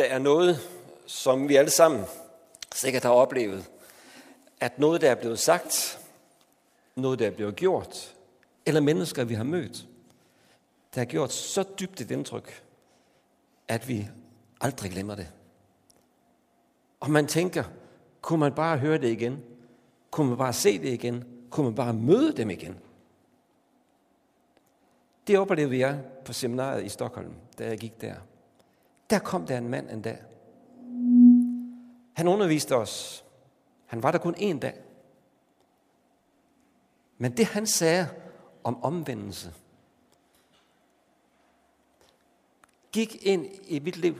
der er noget, som vi alle sammen sikkert har oplevet, at noget, der er blevet sagt, noget, der er blevet gjort, eller mennesker, vi har mødt, der har gjort så dybt et indtryk, at vi aldrig glemmer det. Og man tænker, kunne man bare høre det igen? Kunne man bare se det igen? Kunne man bare møde dem igen? Det oplevede jeg på seminaret i Stockholm, da jeg gik der. Der kom der en mand en dag. Han underviste os. Han var der kun en dag. Men det han sagde om omvendelse, gik ind i mit liv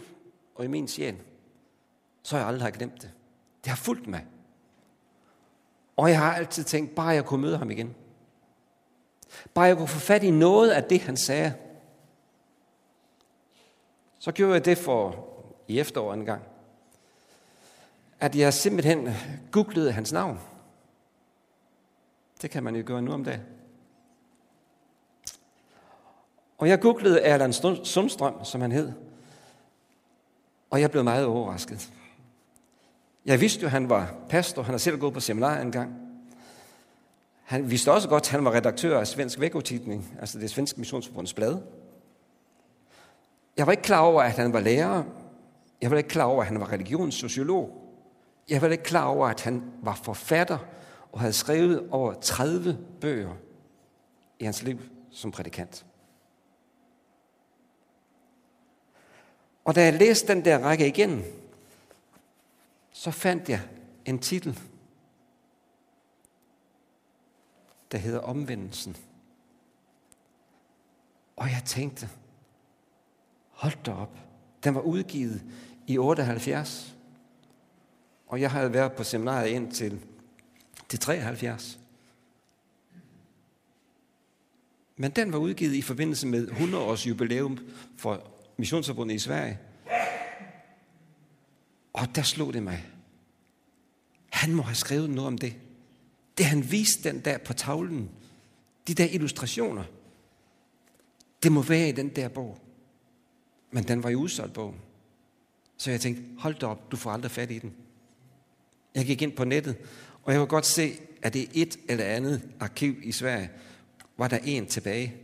og i min sjæl, så jeg aldrig glemt det. Det har fulgt mig. Og jeg har altid tænkt, bare jeg kunne møde ham igen. Bare jeg kunne få fat i noget af det, han sagde. Så gjorde jeg det for i efteråret en gang, at jeg simpelthen googlede hans navn. Det kan man jo gøre nu om dagen. Og jeg googlede Erland Sundstrøm, som han hed. Og jeg blev meget overrasket. Jeg vidste jo, at han var pastor. Han har selv gået på seminar en gang. Han vidste også godt, at han var redaktør af Svensk Vækotidning, altså det svenske missionsforbunds blad. Jeg var ikke klar over, at han var lærer. Jeg var ikke klar over, at han var religionssociolog. Jeg var ikke klar over, at han var forfatter og havde skrevet over 30 bøger i hans liv som prædikant. Og da jeg læste den der række igen, så fandt jeg en titel, der hedder Omvendelsen. Og jeg tænkte, hold da op, den var udgivet i 78. Og jeg havde været på seminariet indtil til 73. Men den var udgivet i forbindelse med 100 års jubilæum for Missionsforbundet i Sverige. Og der slog det mig. Han må have skrevet noget om det. Det han viste den der på tavlen, de der illustrationer, det må være i den der bog. Men den var jo udsolgt bogen. Så jeg tænkte, hold da op, du får aldrig fat i den. Jeg gik ind på nettet, og jeg kunne godt se, at det et eller andet arkiv i Sverige, var der en tilbage.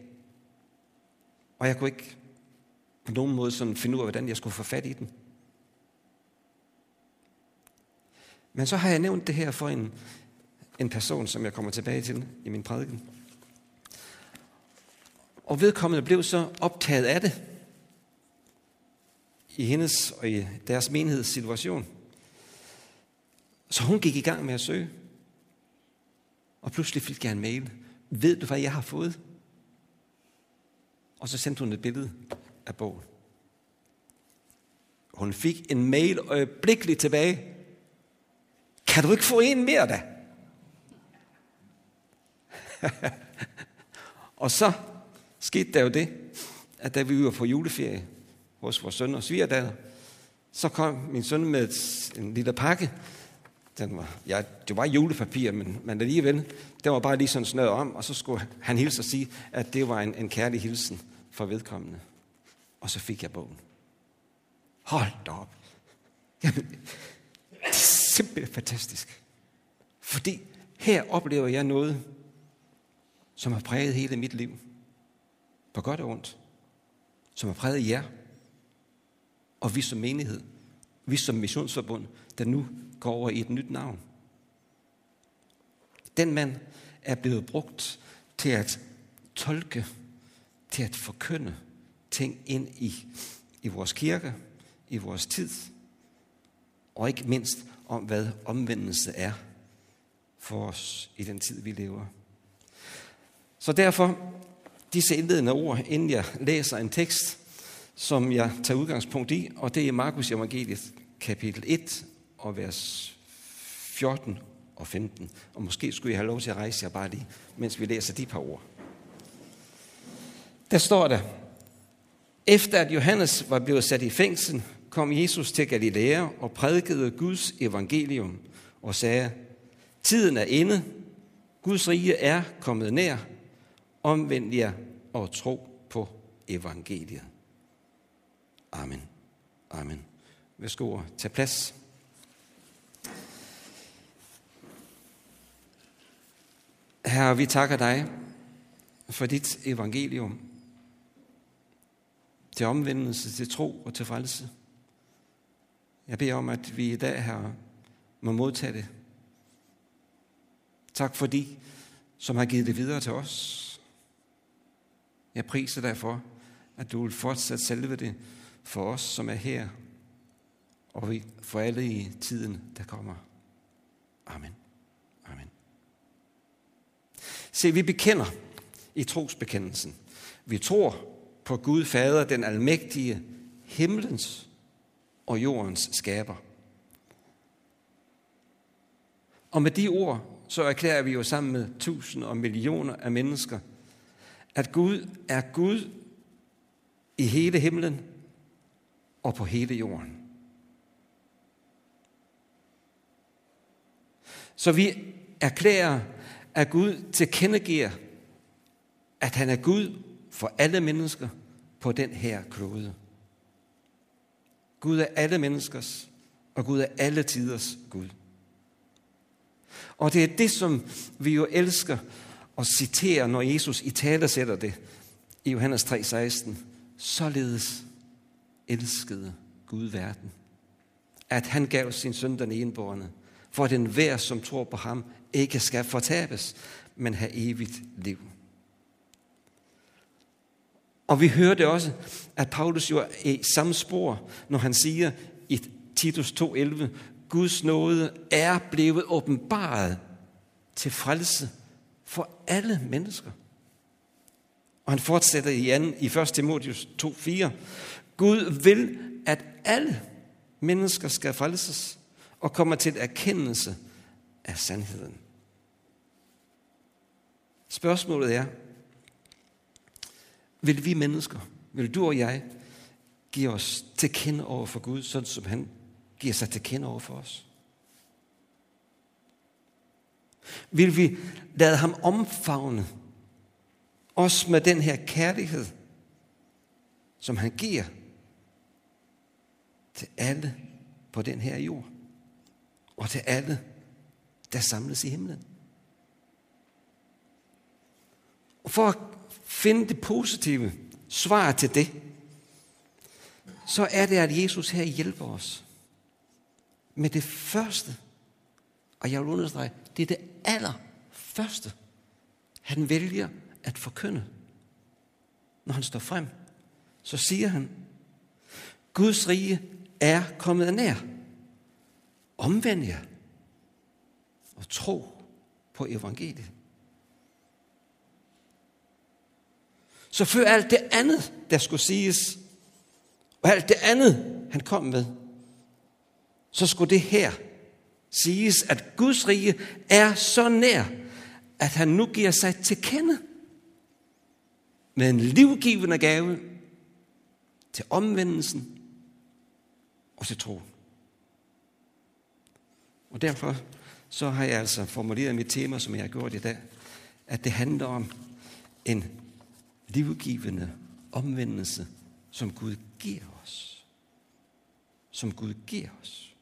Og jeg kunne ikke på nogen måde sådan finde ud af, hvordan jeg skulle få fat i den. Men så har jeg nævnt det her for en, en person, som jeg kommer tilbage til i min prædiken. Og vedkommende blev så optaget af det i hendes og i deres menighedssituation. Så hun gik i gang med at søge. Og pludselig fik jeg en mail. Ved du, hvad jeg har fået? Og så sendte hun et billede af bogen. Hun fik en mail øjeblikkeligt tilbage. Kan du ikke få en mere da? og så skete der jo det, at da vi var på juleferie hos vores søn og svigerdatter, så kom min søn med en lille pakke. Den var, ja, det var julepapir, men, men alligevel, den var bare lige sådan snøret om, og så skulle han hilse og sige, at det var en, en kærlig hilsen for vedkommende. Og så fik jeg bogen. Hold da op. Jamen, det er simpelthen fantastisk. Fordi her oplever jeg noget, som har præget hele mit liv. På godt og ondt. Som har præget jer. Og vi som menighed. Vi som missionsforbund, der nu går over i et nyt navn. Den mand er blevet brugt til at tolke, til at forkynde ting ind i, i vores kirke, i vores tid, og ikke mindst om, hvad omvendelse er for os i den tid, vi lever. Så derfor disse indledende ord, inden jeg læser en tekst, som jeg tager udgangspunkt i, og det er Markus Evangeliet kapitel 1 og vers 14 og 15. Og måske skulle jeg have lov til at rejse jer bare lige, mens vi læser de par ord. Der står der, efter at Johannes var blevet sat i fængsel, kom Jesus til Galilea og prædikede Guds evangelium og sagde, tiden er inde, Guds rige er kommet nær, omvend jer og tro på evangeliet. Amen. Amen. Værsgo tag plads. Herre, vi takker dig for dit evangelium. Til omvendelse, til tro og til frelse. Jeg beder om, at vi i dag, her må modtage det. Tak for de, som har givet det videre til os. Jeg priser dig for, at du vil fortsat selve det for os, som er her, og for alle i tiden, der kommer. Amen. Amen. Se, vi bekender i trosbekendelsen. Vi tror på Gud Fader, den almægtige, himlens og jordens skaber. Og med de ord, så erklærer vi jo sammen med tusinder og millioner af mennesker, at Gud er Gud i hele himlen og på hele jorden. Så vi erklærer, at Gud tilkendegiver, at han er Gud for alle mennesker på den her klode. Gud er alle menneskers, og Gud er alle tiders Gud. Og det er det, som vi jo elsker at citere, når Jesus i tale sætter det i Johannes 3:16. Således elskede Gud verden, at han gav sin søn den enborne, for at enhver, som tror på ham, ikke skal fortabes, men have evigt liv. Og vi hører det også, at Paulus jo er i samme spor, når han siger i Titus 2.11, Guds nåde er blevet åbenbaret til frelse for alle mennesker. Og han fortsætter i, anden, i 1. Timotheus 2.4. Gud vil, at alle mennesker skal frelses og kommer til erkendelse af sandheden. Spørgsmålet er, vil vi mennesker, vil du og jeg, give os til kende over for Gud, sådan som han giver sig til kende over for os? Vil vi lade ham omfavne os med den her kærlighed, som han giver til alle på den her jord, og til alle, der samles i himlen. Og for at finde det positive svar til det, så er det, at Jesus her hjælper os med det første. Og jeg vil understrege, det er det allerførste, han vælger at forkynde. Når han står frem, så siger han, Guds rige er kommet nær. Omvend jer og tro på evangeliet. Så før alt det andet, der skulle siges, og alt det andet, han kom med, så skulle det her siges, at Guds rige er så nær, at han nu giver sig til kende med en livgivende gave til omvendelsen og til tro. Og derfor så har jeg altså formuleret mit tema, som jeg har gjort i dag, at det handler om en livgivende omvendelse, som Gud giver os. Som Gud giver os.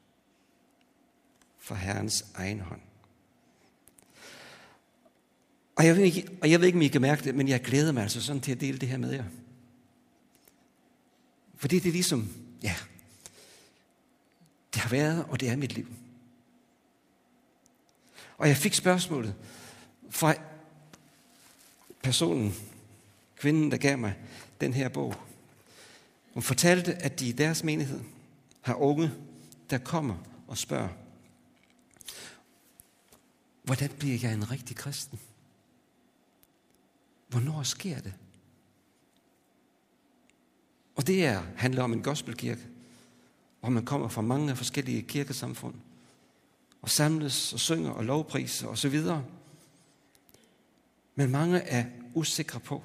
For Herrens egen hånd. Og jeg, ved ikke, og jeg ved ikke, om I kan mærke det, men jeg glæder mig altså sådan til at dele det her med jer. Fordi det er ligesom, ja, det har været, og det er mit liv. Og jeg fik spørgsmålet fra personen, kvinden, der gav mig den her bog. Hun fortalte, at de i deres menighed har unge, der kommer og spørger, hvordan bliver jeg en rigtig kristen? Hvornår sker det? Og det er, handler om en gospelkirke, hvor man kommer fra mange forskellige kirkesamfund, og samles og synger og lovpriser og så videre. Men mange er usikre på,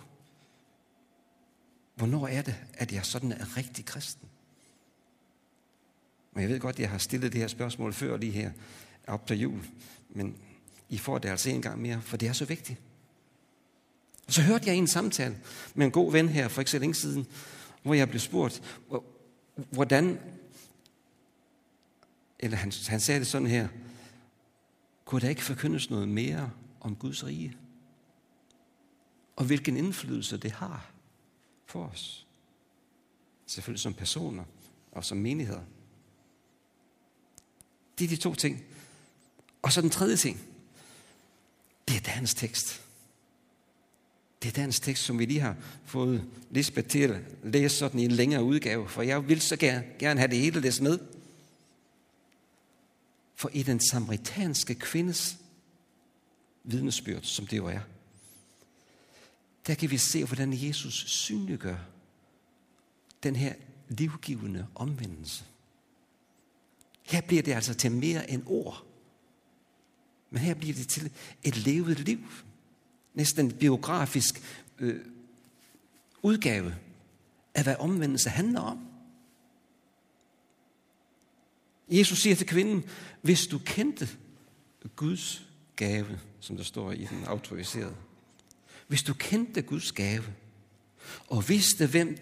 hvornår er det, at jeg sådan er rigtig kristen? Og jeg ved godt, at jeg har stillet det her spørgsmål før lige her, op til jul, men I får det altså en gang mere, for det er så vigtigt. Og så hørte jeg en samtale med en god ven her for ikke så længe siden, hvor jeg blev spurgt, hvordan eller han, han sagde det sådan her, kunne der ikke forkyndes noget mere om Guds rige? Og hvilken indflydelse det har for os. Selvfølgelig som personer og som menigheder. Det er de to ting. Og så den tredje ting. Det er dagens tekst. Det er dagens tekst, som vi lige har fået Lisbeth til at læse sådan i en længere udgave, for jeg vil så gerne have det hele læst med. For i den samaritanske kvindes vidnesbyrd, som det jo er, der kan vi se, hvordan Jesus synliggør den her livgivende omvendelse. Her bliver det altså til mere end ord. Men her bliver det til et levet liv. Næsten en biografisk øh, udgave af, hvad omvendelse handler om. Jesus siger til kvinden, hvis du kendte Guds gave, som der står i den autoriserede, hvis du kendte Guds gave, og vidste, hvem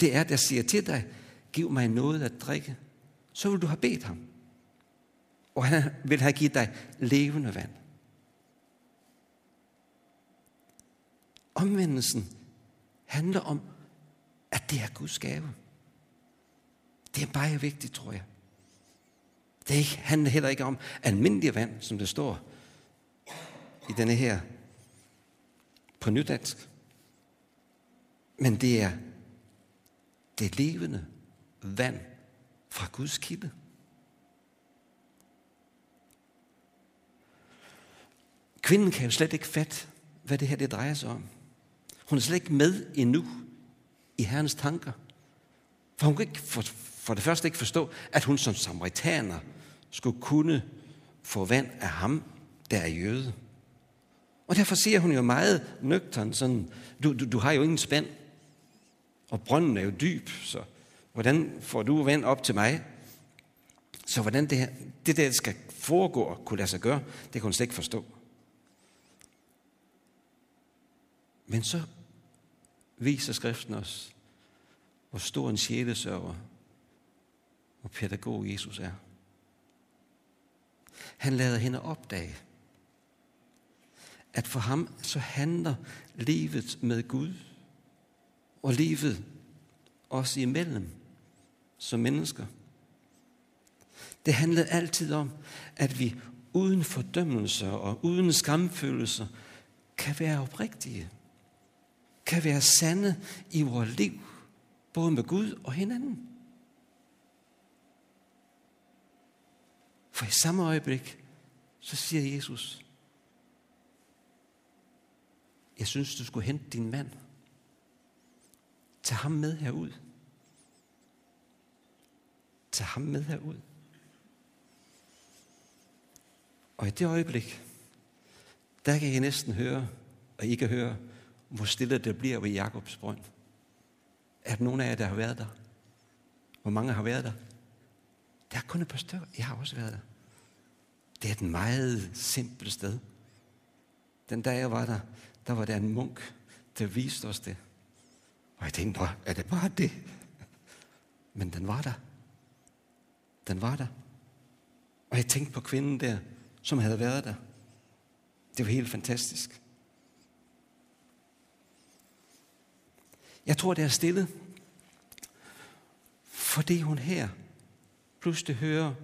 det er, der siger til dig, giv mig noget at drikke, så vil du have bedt ham. Og han vil have givet dig levende vand. Omvendelsen handler om, at det er Guds gave. Det er bare vigtigt, tror jeg. Det handler heller ikke om almindelig vand, som det står i denne her på nydansk. Men det er det levende vand fra Guds kilde. Kvinden kan jo slet ikke fatte, hvad det her det drejer sig om. Hun er slet ikke med endnu i Herrens tanker. For hun kan ikke for, det første ikke forstå, at hun som samaritaner skulle kunne få vand af ham, der er jøde. Og derfor siger hun jo meget nøgtern sådan, du, du, du har jo ingen spand, og brønden er jo dyb, så hvordan får du vand op til mig? Så hvordan det, her, det der skal foregå og kunne lade sig gøre, det kan hun slet ikke forstå. Men så viser skriften os, hvor stor en sjælesørger og pædagog Jesus er. Han lader hende opdage, at for ham så handler livet med Gud og livet også imellem som mennesker. Det handlede altid om, at vi uden fordømmelser og uden skamfølelser kan være oprigtige, kan være sande i vores liv, både med Gud og hinanden. For i samme øjeblik, så siger Jesus, jeg synes, du skulle hente din mand. Tag ham med herud. Tag ham med herud. Og i det øjeblik, der kan I næsten høre, og I kan høre, hvor stille det bliver ved Jakobs brønd. Er der nogen af jer, der har været der? Hvor mange har været der? Der er kun et par stykker. Jeg har også været der. Det er et meget simpelt sted. Den dag jeg var der, der var der en munk, der viste os det. Og jeg tænkte, er det bare det? Men den var der. Den var der. Og jeg tænkte på kvinden der, som havde været der. Det var helt fantastisk. Jeg tror, det er stille, fordi hun her pludselig hører,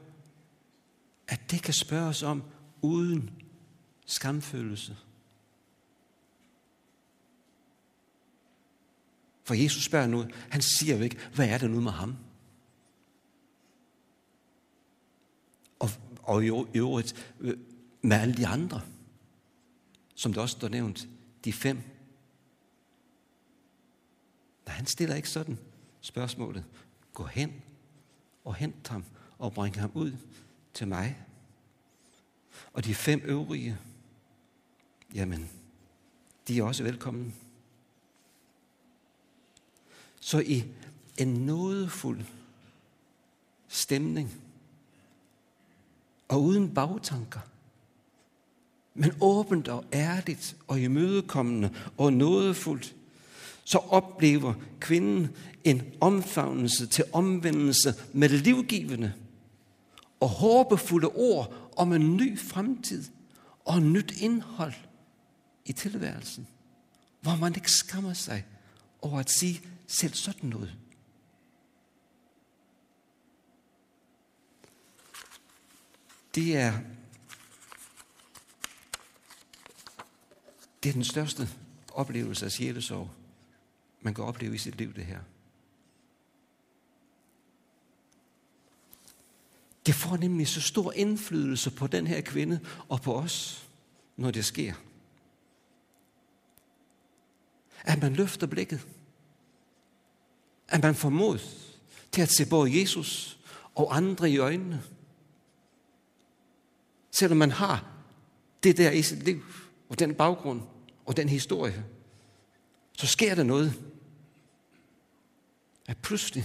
at det kan spørges om uden skamfølelse. For Jesus spørger nu, han siger jo ikke, hvad er det nu med ham? Og, og i øvrigt øh, med alle de andre, som det også står nævnt, de fem. Nej, han stiller ikke sådan spørgsmålet. Gå hen og hent ham og bring ham ud til mig. Og de fem øvrige, jamen, de er også velkomne. Så i en nådefuld stemning, og uden bagtanker, men åbent og ærligt og imødekommende og nådefuldt, så oplever kvinden en omfavnelse til omvendelse med livgivende og håbefulde ord om en ny fremtid og nyt indhold i tilværelsen, hvor man ikke skammer sig over at sige selv sådan noget. Det er, det er den største oplevelse af sjælesorg, man kan opleve i sit liv, det her. Det får nemlig så stor indflydelse på den her kvinde og på os, når det sker. At man løfter blikket. At man får mod til at se både Jesus og andre i øjnene. Selvom man har det der i sit liv, og den baggrund, og den historie, så sker der noget. At pludselig,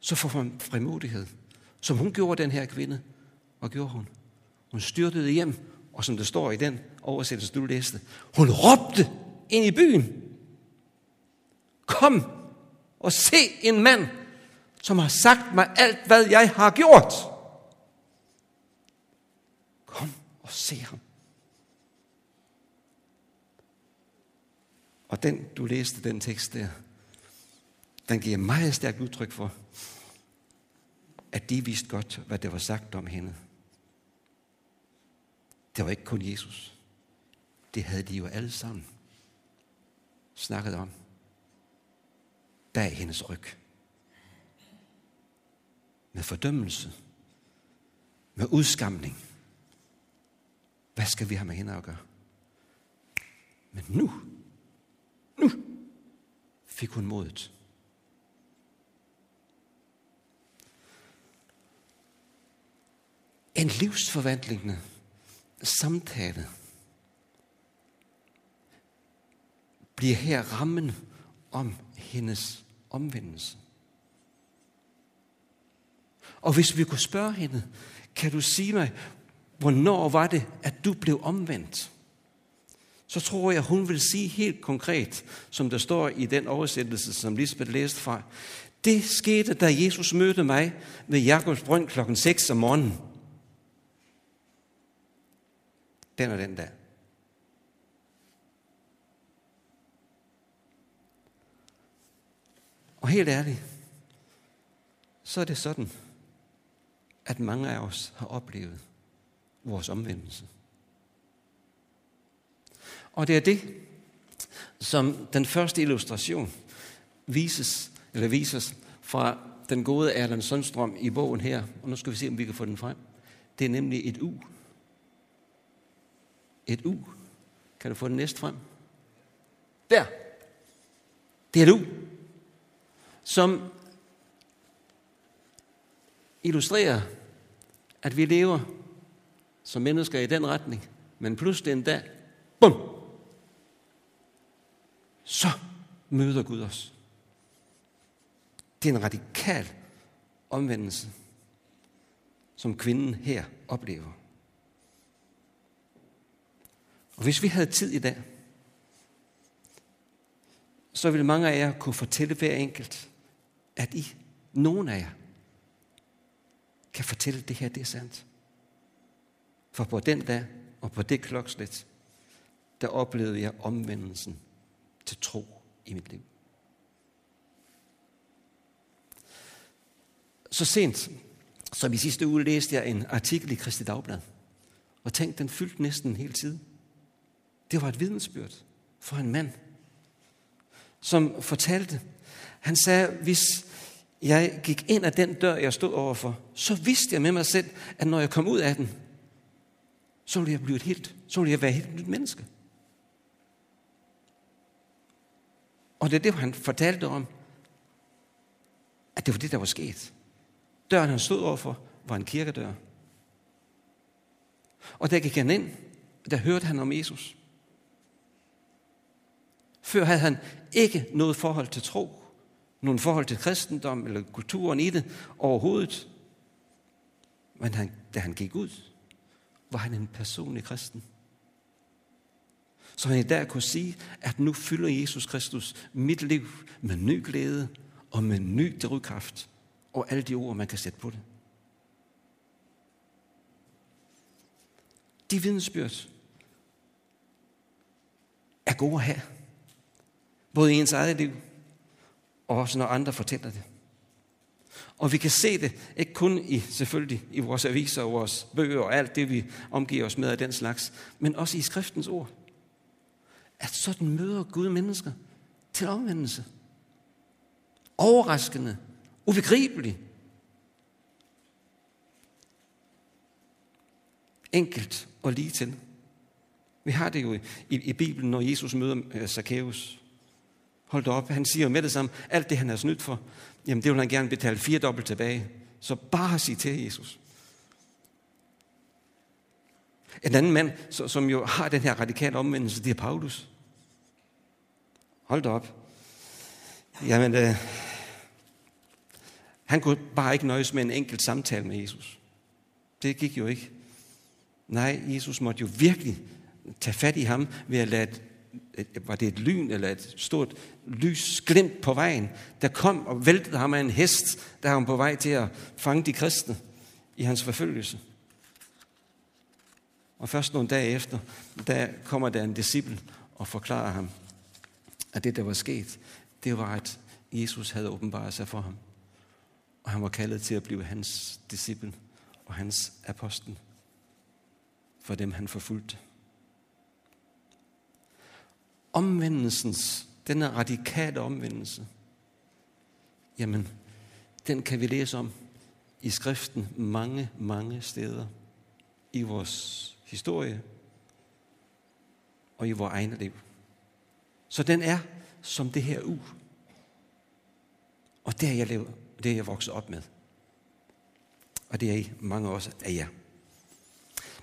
så får man frimodighed som hun gjorde, den her kvinde. Og gjorde hun? Hun styrtede hjem, og som det står i den oversættelse, du læste, hun råbte ind i byen. Kom og se en mand, som har sagt mig alt, hvad jeg har gjort. Kom og se ham. Og den, du læste, den tekst der, den giver meget stærkt udtryk for, at de vidste godt, hvad der var sagt om hende. Det var ikke kun Jesus. Det havde de jo alle sammen snakket om bag hendes ryg. Med fordømmelse. Med udskamning. Hvad skal vi have med hende at gøre? Men nu, nu fik hun modet en livsforvandlende samtale bliver her rammen om hendes omvendelse. Og hvis vi kunne spørge hende, kan du sige mig, hvornår var det, at du blev omvendt? Så tror jeg, hun vil sige helt konkret, som der står i den oversættelse, som Lisbeth læste fra. Det skete, da Jesus mødte mig ved Jakobs brønd klokken 6 om morgenen den og den dag. Og helt ærligt, så er det sådan, at mange af os har oplevet vores omvendelse. Og det er det, som den første illustration vises, eller vises fra den gode Erland Sundstrøm i bogen her. Og nu skal vi se, om vi kan få den frem. Det er nemlig et U et U. Kan du få den næste frem? Der. Det er et U, som illustrerer, at vi lever som mennesker i den retning, men pludselig en dag, bum, så møder Gud os. Det er en radikal omvendelse, som kvinden her oplever. Og hvis vi havde tid i dag, så ville mange af jer kunne fortælle hver enkelt, at I, nogen af jer, kan fortælle, at det her det er sandt. For på den dag og på det klokslet, der oplevede jeg omvendelsen til tro i mit liv. Så sent som i sidste uge læste jeg en artikel i Kristi Dagblad, og tænkte, den fyldte næsten en hel tid. Det var et vidensbyrd for en mand, som fortalte, han sagde, hvis jeg gik ind af den dør, jeg stod overfor, så vidste jeg med mig selv, at når jeg kom ud af den, så ville jeg blive et helt, så ville jeg være et helt nyt menneske. Og det er det, han fortalte om, at det var det, der var sket. Døren, han stod overfor, var en kirkedør. Og der gik han ind, der hørte han om Jesus. Før havde han ikke noget forhold til tro, nogen forhold til kristendom eller kulturen i det overhovedet. Men han, da han gik ud, var han en personlig kristen. Så han i dag kunne sige, at nu fylder Jesus Kristus mit liv med ny glæde og med ny drivkraft og alle de ord, man kan sætte på det. De vidensbyrd er gode at have. Både i ens eget liv, og også når andre fortæller det. Og vi kan se det, ikke kun i, selvfølgelig i vores aviser og vores bøger og alt det, vi omgiver os med af den slags, men også i skriftens ord. At sådan møder Gud mennesker til omvendelse. Overraskende, ubegribeligt. Enkelt og lige til. Vi har det jo i, i Bibelen, når Jesus møder øh, Zacchaeus. Hold op, han siger jo med det samme, alt det han har snydt for, jamen det vil han gerne betale fire dobbelt tilbage. Så bare sig til Jesus. En anden mand, som jo har den her radikale omvendelse, det er Paulus. Hold da op. Jamen, øh, han kunne bare ikke nøjes med en enkelt samtale med Jesus. Det gik jo ikke. Nej, Jesus måtte jo virkelig tage fat i ham ved at lade var det et lyn eller et stort lys glimt på vejen, der kom og væltede ham af en hest, der var på vej til at fange de kristne i hans forfølgelse. Og først nogle dage efter, der kommer der en disciple og forklarer ham, at det, der var sket, det var, at Jesus havde åbenbaret sig for ham. Og han var kaldet til at blive hans disciple og hans apostel for dem, han forfulgte omvendelsens, denne radikale omvendelse, jamen, den kan vi læse om i skriften mange, mange steder i vores historie og i vores egne liv. Så den er som det her u. Og det er jeg, lever, det er jeg vokset op med. Og det er I mange også af jer.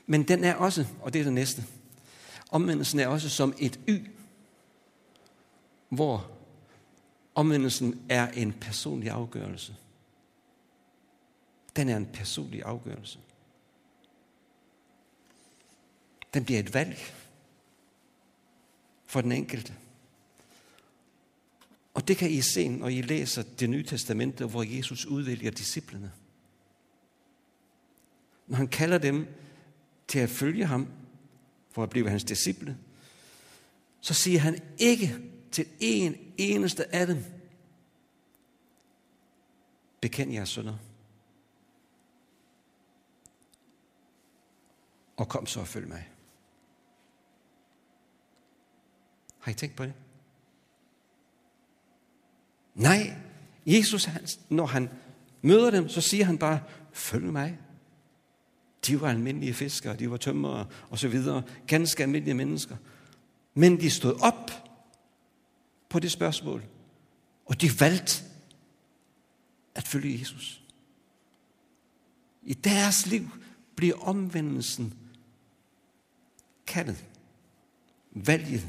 Men den er også, og det er det næste, omvendelsen er også som et y hvor omvendelsen er en personlig afgørelse. Den er en personlig afgørelse. Den bliver et valg for den enkelte. Og det kan I se, når I læser det nye testamente, hvor Jesus udvælger disciplene. Når han kalder dem til at følge ham, for at blive hans disciple, så siger han ikke, til en eneste af dem. Bekend jeres sønder. Og kom så og følg mig. Har I tænkt på det? Nej, Jesus, når han møder dem, så siger han bare, følg mig. De var almindelige fiskere, de var tømmer og så videre. Ganske almindelige mennesker. Men de stod op på det spørgsmål. Og de valgte at følge Jesus. I deres liv bliver omvendelsen kaldet, valget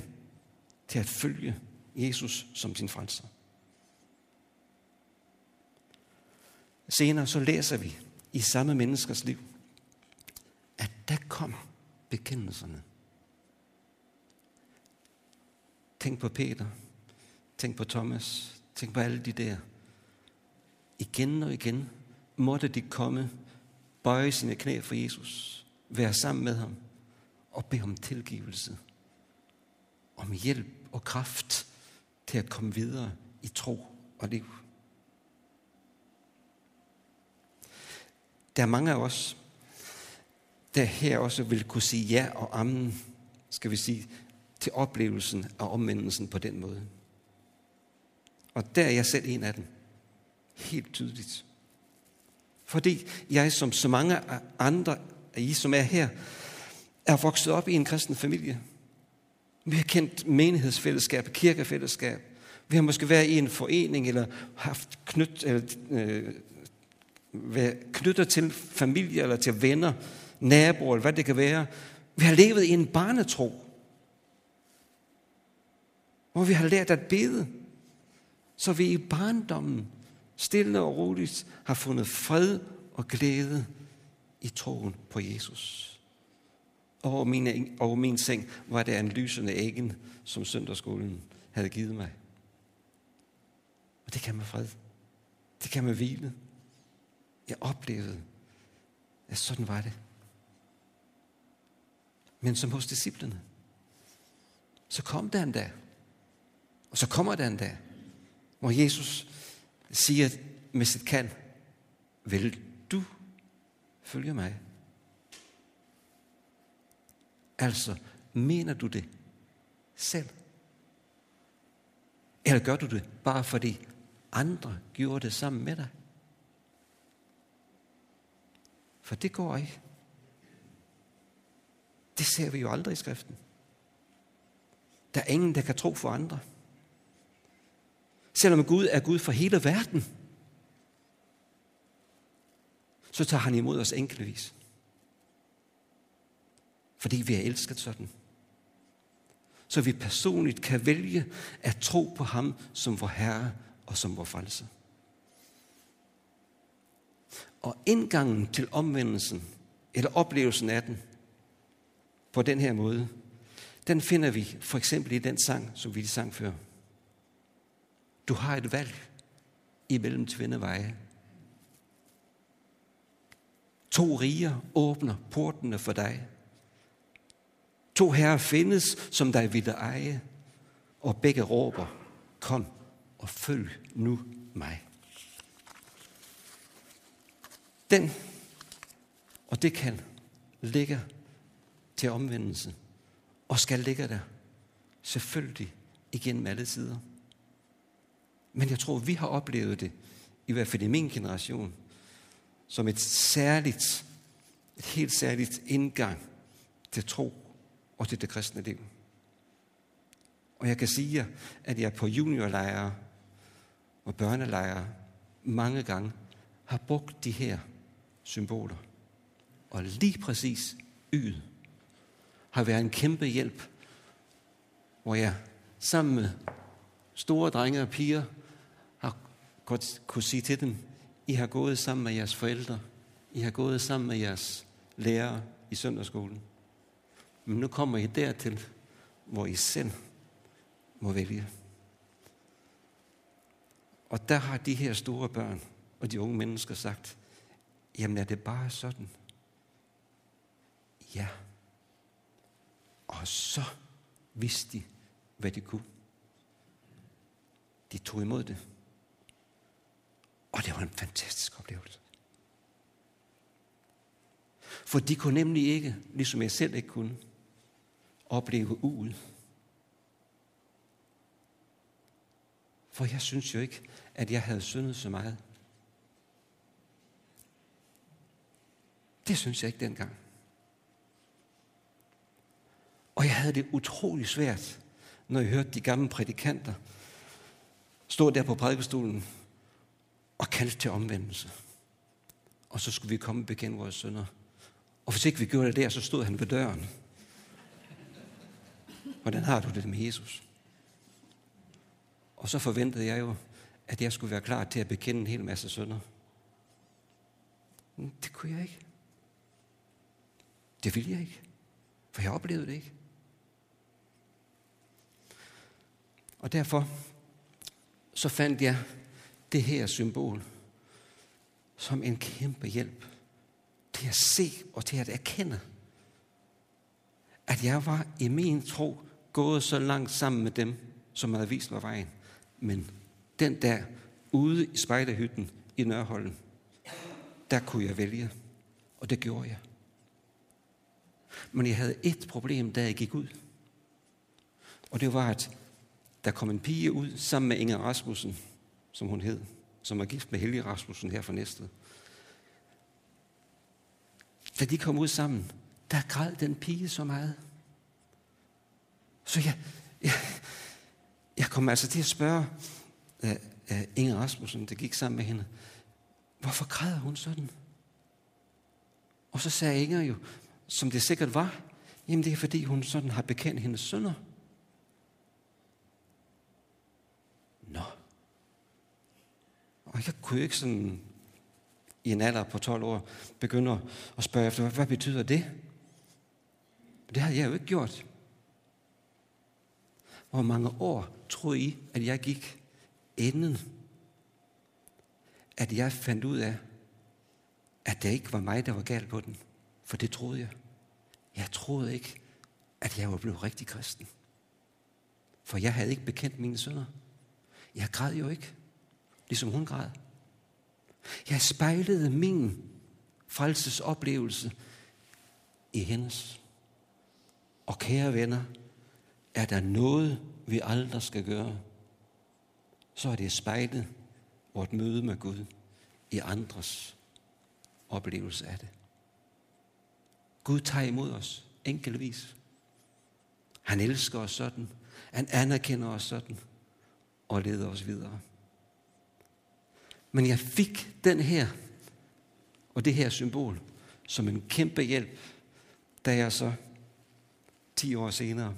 til at følge Jesus som sin frelser. Senere så læser vi i samme menneskers liv, at der kom bekendelserne. Tænk på Peter, Tænk på Thomas. Tænk på alle de der. Igen og igen måtte de komme, bøje sine knæ for Jesus, være sammen med ham og bede om tilgivelse, om hjælp og kraft til at komme videre i tro og liv. Der er mange af os, der her også vil kunne sige ja og amen, skal vi sige, til oplevelsen af omvendelsen på den måde. Og der er jeg selv en af dem. Helt tydeligt. Fordi jeg, som så mange andre af I, som er her, er vokset op i en kristen familie. Vi har kendt menighedsfællesskab, kirkefællesskab. Vi har måske været i en forening, eller haft knyt, eller, øh, været knyttet til familie, eller til venner, naboer, eller hvad det kan være. Vi har levet i en barnetro, hvor vi har lært at bede så vi i barndommen stille og roligt har fundet fred og glæde i troen på Jesus. Over min, over min seng var der en lysende æggen, som søndagsskolen havde givet mig. Og det kan man fred. Det kan man hvile. Jeg oplevede, at sådan var det. men som hos disciplene. Så kom der en dag, og så kommer der en dag, hvor Jesus siger med sit kan, vil du følge mig? Altså, mener du det selv? Eller gør du det bare fordi andre gjorde det sammen med dig? For det går ikke. Det ser vi jo aldrig i skriften. Der er ingen, der kan tro for andre. Selvom Gud er Gud for hele verden, så tager han imod os enkeltvis. Fordi vi er elsket sådan. Så vi personligt kan vælge at tro på ham som vor Herre og som vor frelser. Og indgangen til omvendelsen, eller oplevelsen af den, på den her måde, den finder vi for eksempel i den sang, som vi sang før. Du har et valg imellem tvindeveje. To riger åbner portene for dig. To herrer findes, som dig ville eje, og begge råber, kom og følg nu mig. Den og det kan ligge til omvendelse, og skal ligge der selvfølgelig igennem alle sider. Men jeg tror, vi har oplevet det, i hvert fald i min generation, som et særligt, et helt særligt indgang til tro og til det kristne liv. Og jeg kan sige at jeg på juniorlejre og børnelejre mange gange har brugt de her symboler. Og lige præcis yd har været en kæmpe hjælp, hvor jeg sammen med store drenge og piger godt kunne sige til dem, I har gået sammen med jeres forældre, I har gået sammen med jeres lærere i søndagsskolen. Men nu kommer I dertil, hvor I selv må vælge. Og der har de her store børn og de unge mennesker sagt, jamen er det bare sådan? Ja. Og så vidste de, hvad de kunne. De tog imod det. Og det var en fantastisk oplevelse. For de kunne nemlig ikke, ligesom jeg selv ikke kunne, opleve uget. For jeg synes jo ikke, at jeg havde syndet så meget. Det synes jeg ikke dengang. Og jeg havde det utrolig svært, når jeg hørte de gamle prædikanter stå der på prædikestolen og kalde til omvendelse. Og så skulle vi komme og bekende vores sønder. Og hvis ikke vi gjorde det der, så stod han ved døren. Hvordan har du det med Jesus? Og så forventede jeg jo, at jeg skulle være klar til at bekende en hel masse sønder. Men det kunne jeg ikke. Det ville jeg ikke. For jeg oplevede det ikke. Og derfor så fandt jeg det her symbol som en kæmpe hjælp til at se og til at erkende, at jeg var i min tro gået så langt sammen med dem, som havde vist mig vejen. Men den der ude i spejderhytten i Nørholm, der kunne jeg vælge, og det gjorde jeg. Men jeg havde et problem, da jeg gik ud. Og det var, at der kom en pige ud sammen med Inger Rasmussen, som hun hed, som var gift med Helge Rasmussen her for næste. Da de kom ud sammen, der græd den pige så meget. Så jeg, jeg, jeg kom altså til at spørge uh, uh, Inger Rasmussen, der gik sammen med hende, hvorfor græder hun sådan? Og så sagde Inger jo, som det sikkert var, jamen det er fordi hun sådan har bekendt hendes sønner. Og jeg kunne ikke sådan i en alder på 12 år begynde at spørge efter, hvad betyder det? Det har jeg jo ikke gjort. Hvor mange år tror I, at jeg gik inden, at jeg fandt ud af, at det ikke var mig, der var galt på den? For det troede jeg. Jeg troede ikke, at jeg var blevet rigtig kristen. For jeg havde ikke bekendt mine sønner. Jeg græd jo ikke, ligesom hun græd. Jeg spejlede min frelsesoplevelse i hendes. Og kære venner, er der noget, vi aldrig skal gøre, så er det spejlet vort møde med Gud i andres oplevelse af det. Gud tager imod os enkeltvis. Han elsker os sådan. Han anerkender os sådan. Og leder os videre. Men jeg fik den her, og det her symbol, som en kæmpe hjælp, da jeg så 10 år senere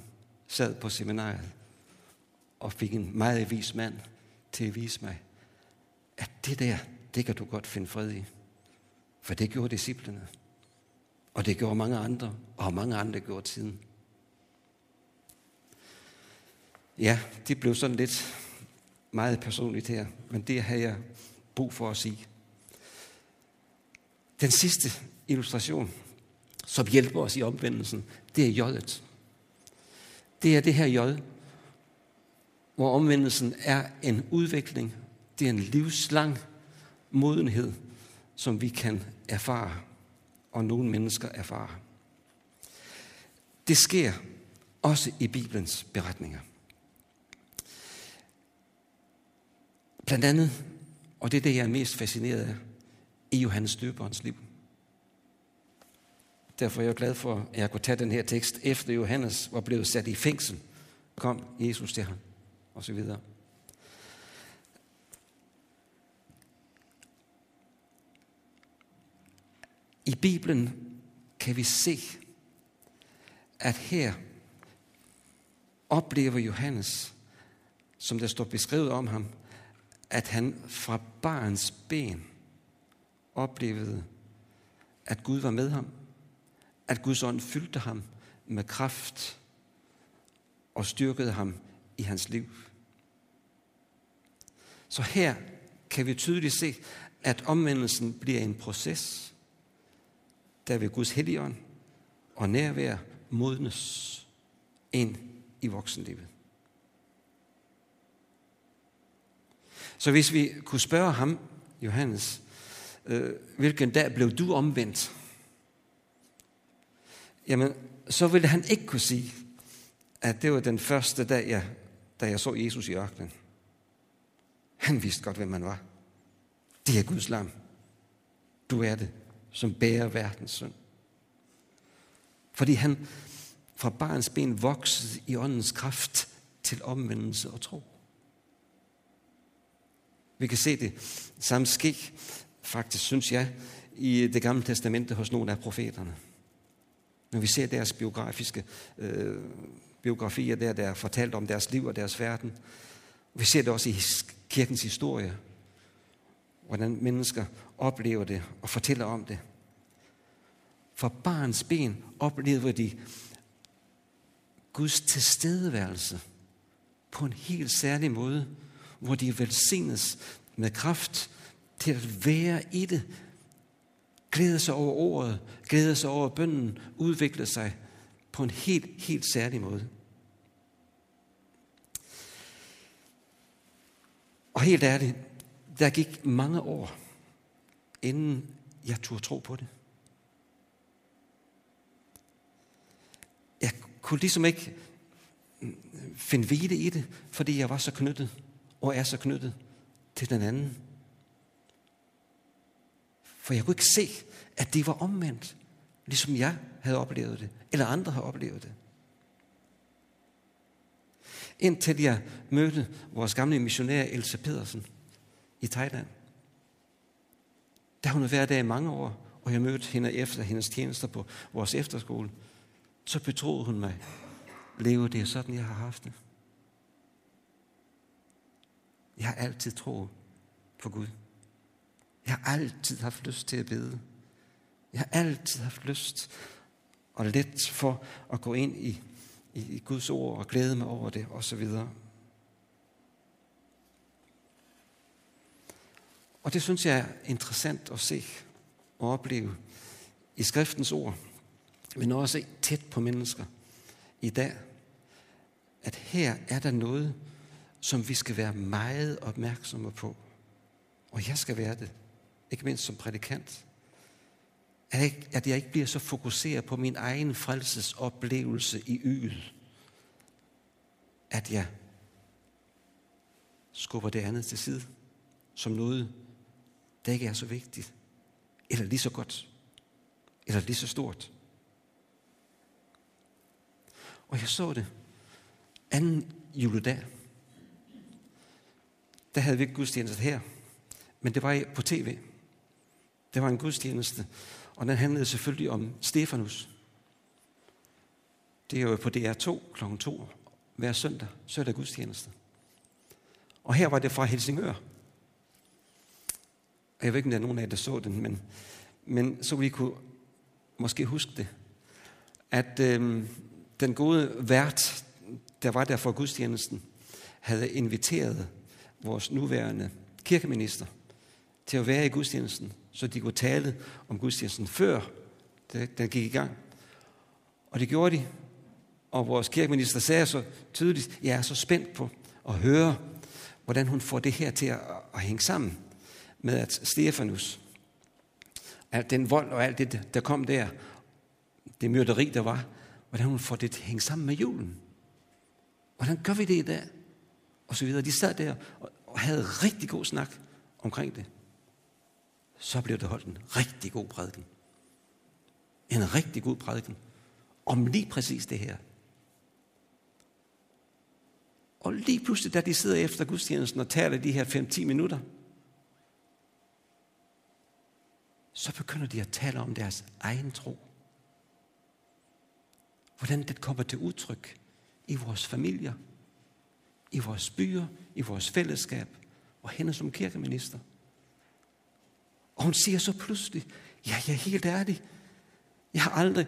sad på seminariet og fik en meget vis mand til at vise mig, at det der, det kan du godt finde fred i. For det gjorde disciplene. Og det gjorde mange andre, og mange andre gjorde tiden. Ja, det blev sådan lidt meget personligt her, men det havde jeg brug for at sige. Den sidste illustration, som hjælper os i omvendelsen, det er jødet. Det er det her jød, hvor omvendelsen er en udvikling, det er en livslang modenhed, som vi kan erfare, og nogle mennesker erfare. Det sker også i Bibelens beretninger. Blandt andet, og det er det, jeg er mest fascineret af, i Johannes Døberens liv. Derfor er jeg glad for, at jeg kunne tage den her tekst, efter Johannes var blevet sat i fængsel, kom Jesus til ham, og så videre. I Bibelen kan vi se, at her oplever Johannes, som der står beskrevet om ham, at han fra barns ben oplevede, at Gud var med ham, at Guds ånd fyldte ham med kraft og styrkede ham i hans liv. Så her kan vi tydeligt se, at omvendelsen bliver en proces, der ved Guds helligånd og nærvær modnes ind i voksenlivet. Så hvis vi kunne spørge ham, Johannes, øh, hvilken dag blev du omvendt? Jamen, så ville han ikke kunne sige, at det var den første dag, jeg, da jeg så Jesus i ørkenen. Han vidste godt, hvem han var. Det er Guds lam. Du er det, som bærer verdens synd. Fordi han fra barns ben voksede i åndens kraft til omvendelse og tro. Vi kan se det samme ske, faktisk synes jeg, i det gamle testamente hos nogle af profeterne. Når vi ser deres biografiske øh, biografier der, der er fortalt om deres liv og deres verden. Vi ser det også i kirkens historie, hvordan mennesker oplever det og fortæller om det. For barns ben oplever de Guds tilstedeværelse på en helt særlig måde, hvor de velsignes med kraft til at være i det, glæde sig over ordet, glæde sig over bønden, udvikle sig på en helt, helt særlig måde. Og helt ærligt, der gik mange år, inden jeg turde tro på det. Jeg kunne ligesom ikke finde hvile i det, fordi jeg var så knyttet, og er så knyttet til den anden. For jeg kunne ikke se, at det var omvendt, ligesom jeg havde oplevet det, eller andre har oplevet det. Indtil jeg mødte vores gamle missionær Elsa Pedersen i Thailand. Der hun været der i mange år, og jeg mødte hende efter hendes tjenester på vores efterskole. Så betroede hun mig, leve det er sådan, jeg har haft det. Jeg har altid troet på Gud. Jeg har altid haft lyst til at bede. Jeg har altid haft lyst og let for at gå ind i, i, i Guds ord og glæde mig over det og så videre. Og det synes jeg er interessant at se og opleve i skriftens ord, men også tæt på mennesker i dag, at her er der noget, som vi skal være meget opmærksomme på. Og jeg skal være det, ikke mindst som prædikant. At jeg, at jeg ikke bliver så fokuseret på min egen frelsesoplevelse i yl, at jeg skubber det andet til side, som noget, der ikke er så vigtigt, eller lige så godt, eller lige så stort. Og jeg så det anden juledag. Der havde vi ikke gudstjeneste her, men det var på tv. Det var en gudstjeneste, og den handlede selvfølgelig om Stefanus. Det er jo på DR2 kl. 2 hver søndag, søndag gudstjeneste. Og her var det fra Helsingør. Og jeg ved ikke, om der er nogen af jer, der så den, men, men så vi kunne måske huske det. At øh, den gode vært, der var der for gudstjenesten, havde inviteret vores nuværende kirkeminister til at være i gudstjenesten, så de kunne tale om gudstjenesten før den gik i gang. Og det gjorde de. Og vores kirkeminister sagde så tydeligt, jeg er så spændt på at høre, hvordan hun får det her til at, at hænge sammen med, at Stefanus, alt den vold og alt det, der kom der, det myrderi, der var, hvordan hun får det til at hænge sammen med julen. Hvordan gør vi det i dag? Og så videre. De sad der og havde rigtig god snak omkring det. Så blev der holdt en rigtig god prædiken. En rigtig god prædiken om lige præcis det her. Og lige pludselig, da de sidder efter gudstjenesten og taler de her 5-10 minutter, så begynder de at tale om deres egen tro. Hvordan det kommer til udtryk i vores familier, i vores byer, i vores fællesskab og hende som kirkeminister. Og hun siger så pludselig, ja, jeg er helt ærlig. Jeg har aldrig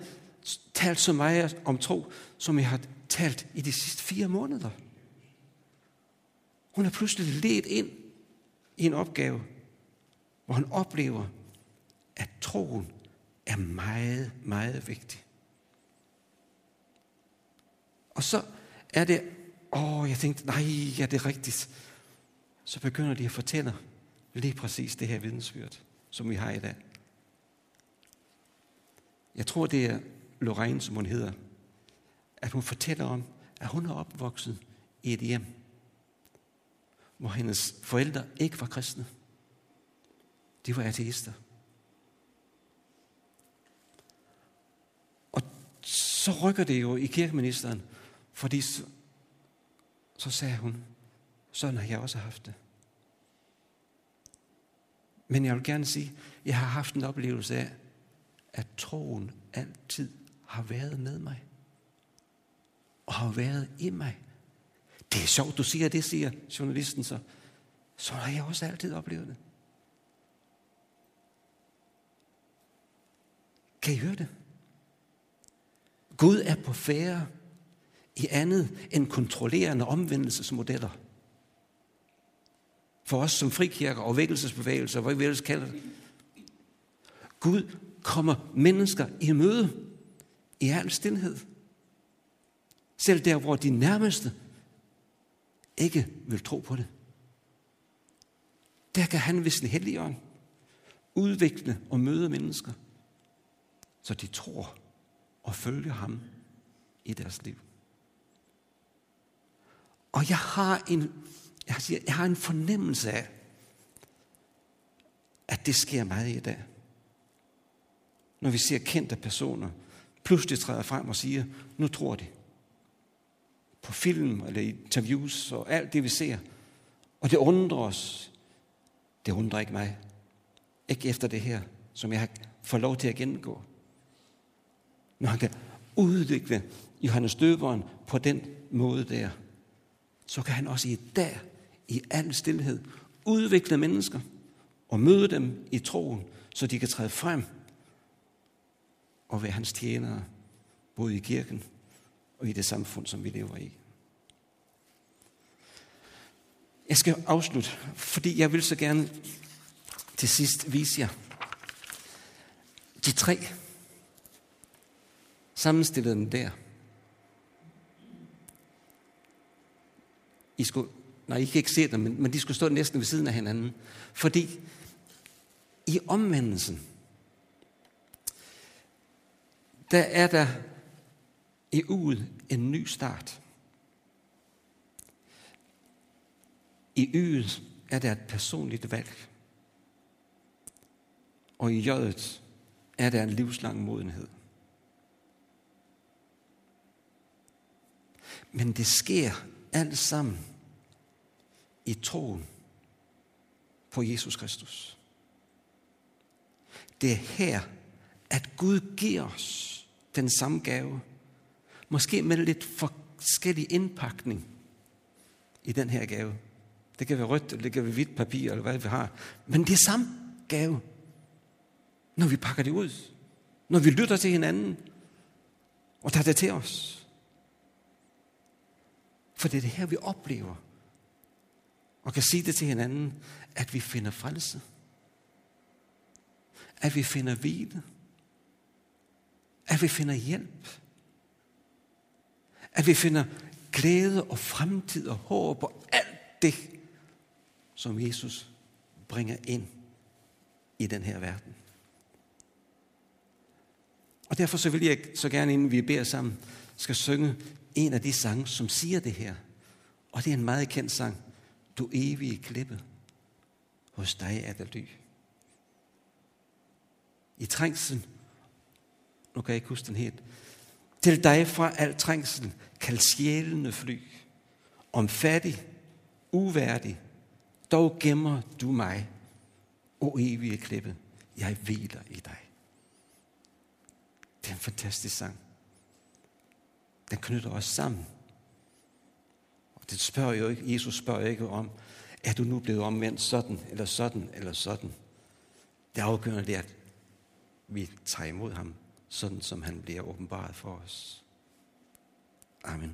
talt så meget om tro, som jeg har talt i de sidste fire måneder. Hun er pludselig ledt ind i en opgave, hvor hun oplever, at troen er meget, meget vigtig. Og så er det, åh, jeg tænkte, nej, ja, det er rigtigt. Så begynder de at fortælle lige præcis det her vidensbyrd, som vi har i dag. Jeg tror, det er Lorraine, som hun hedder, at hun fortæller om, at hun er opvokset i et hjem, hvor hendes forældre ikke var kristne. De var ateister. Og så rykker det jo i kirkeministeren, fordi så, sagde hun, sådan har jeg også haft det. Men jeg vil gerne sige, jeg har haft en oplevelse af, at troen altid har været med mig. Og har været i mig. Det er sjovt, du siger det, siger journalisten så. Så har jeg også altid oplevet det. Kan I høre det? Gud er på færre i andet end kontrollerende omvendelsesmodeller. For os som frikirker og vækkelsesbevægelser, hvad vi ellers kalder det. Gud kommer mennesker i møde i al stillhed. Selv der, hvor de nærmeste ikke vil tro på det. Der kan han ved sin hellige ånd udvikle og møde mennesker, så de tror og følger ham i deres liv. Og jeg har en, jeg, siger, jeg har en fornemmelse af, at det sker meget i dag. Når vi ser kendte personer, pludselig træder frem og siger, nu tror de på film eller interviews og alt det, vi ser. Og det undrer os. Det undrer ikke mig. Ikke efter det her, som jeg får lov til at gennemgå. Når han kan udvikle Johannes Døberen på den måde der, så kan han også i dag, i al stillhed, udvikle mennesker og møde dem i troen, så de kan træde frem og være hans tjenere, både i kirken og i det samfund, som vi lever i. Jeg skal afslutte, fordi jeg vil så gerne til sidst vise jer de tre sammenstillede dem der. I skulle, nej, I kan ikke se dem, men, men de skulle stå næsten ved siden af hinanden. Fordi i omvendelsen, der er der i uget en ny start. I ydet er der et personligt valg. Og i jødet er der en livslang modenhed. Men det sker alt sammen i troen på Jesus Kristus. Det er her, at Gud giver os den samme gave. Måske med lidt forskellig indpakning i den her gave. Det kan være rødt, eller det kan være hvidt papir, eller hvad vi har. Men det er samme gave, når vi pakker det ud. Når vi lytter til hinanden, og tager det til os. For det er det her, vi oplever, og kan sige det til hinanden, at vi finder frelse. At vi finder hvile. At vi finder hjælp. At vi finder glæde og fremtid og håb og alt det, som Jesus bringer ind i den her verden. Og derfor så vil jeg så gerne, inden vi beder sammen, skal synge en af de sange, som siger det her. Og det er en meget kendt sang. Du evige klippe, hos dig er der ly. I trængsel, nu kan jeg ikke huske den helt, til dig fra al trængsel kan sjælene fly. Om fattig, uværdig, dog gemmer du mig, o evige klippe, jeg hviler i dig. Det er en fantastisk sang. Den knytter os sammen. Og det spørger jo ikke, Jesus spørger ikke om, er du nu blevet omvendt sådan, eller sådan, eller sådan. Det afgørende er, at vi tager imod ham, sådan som han bliver åbenbaret for os. Amen.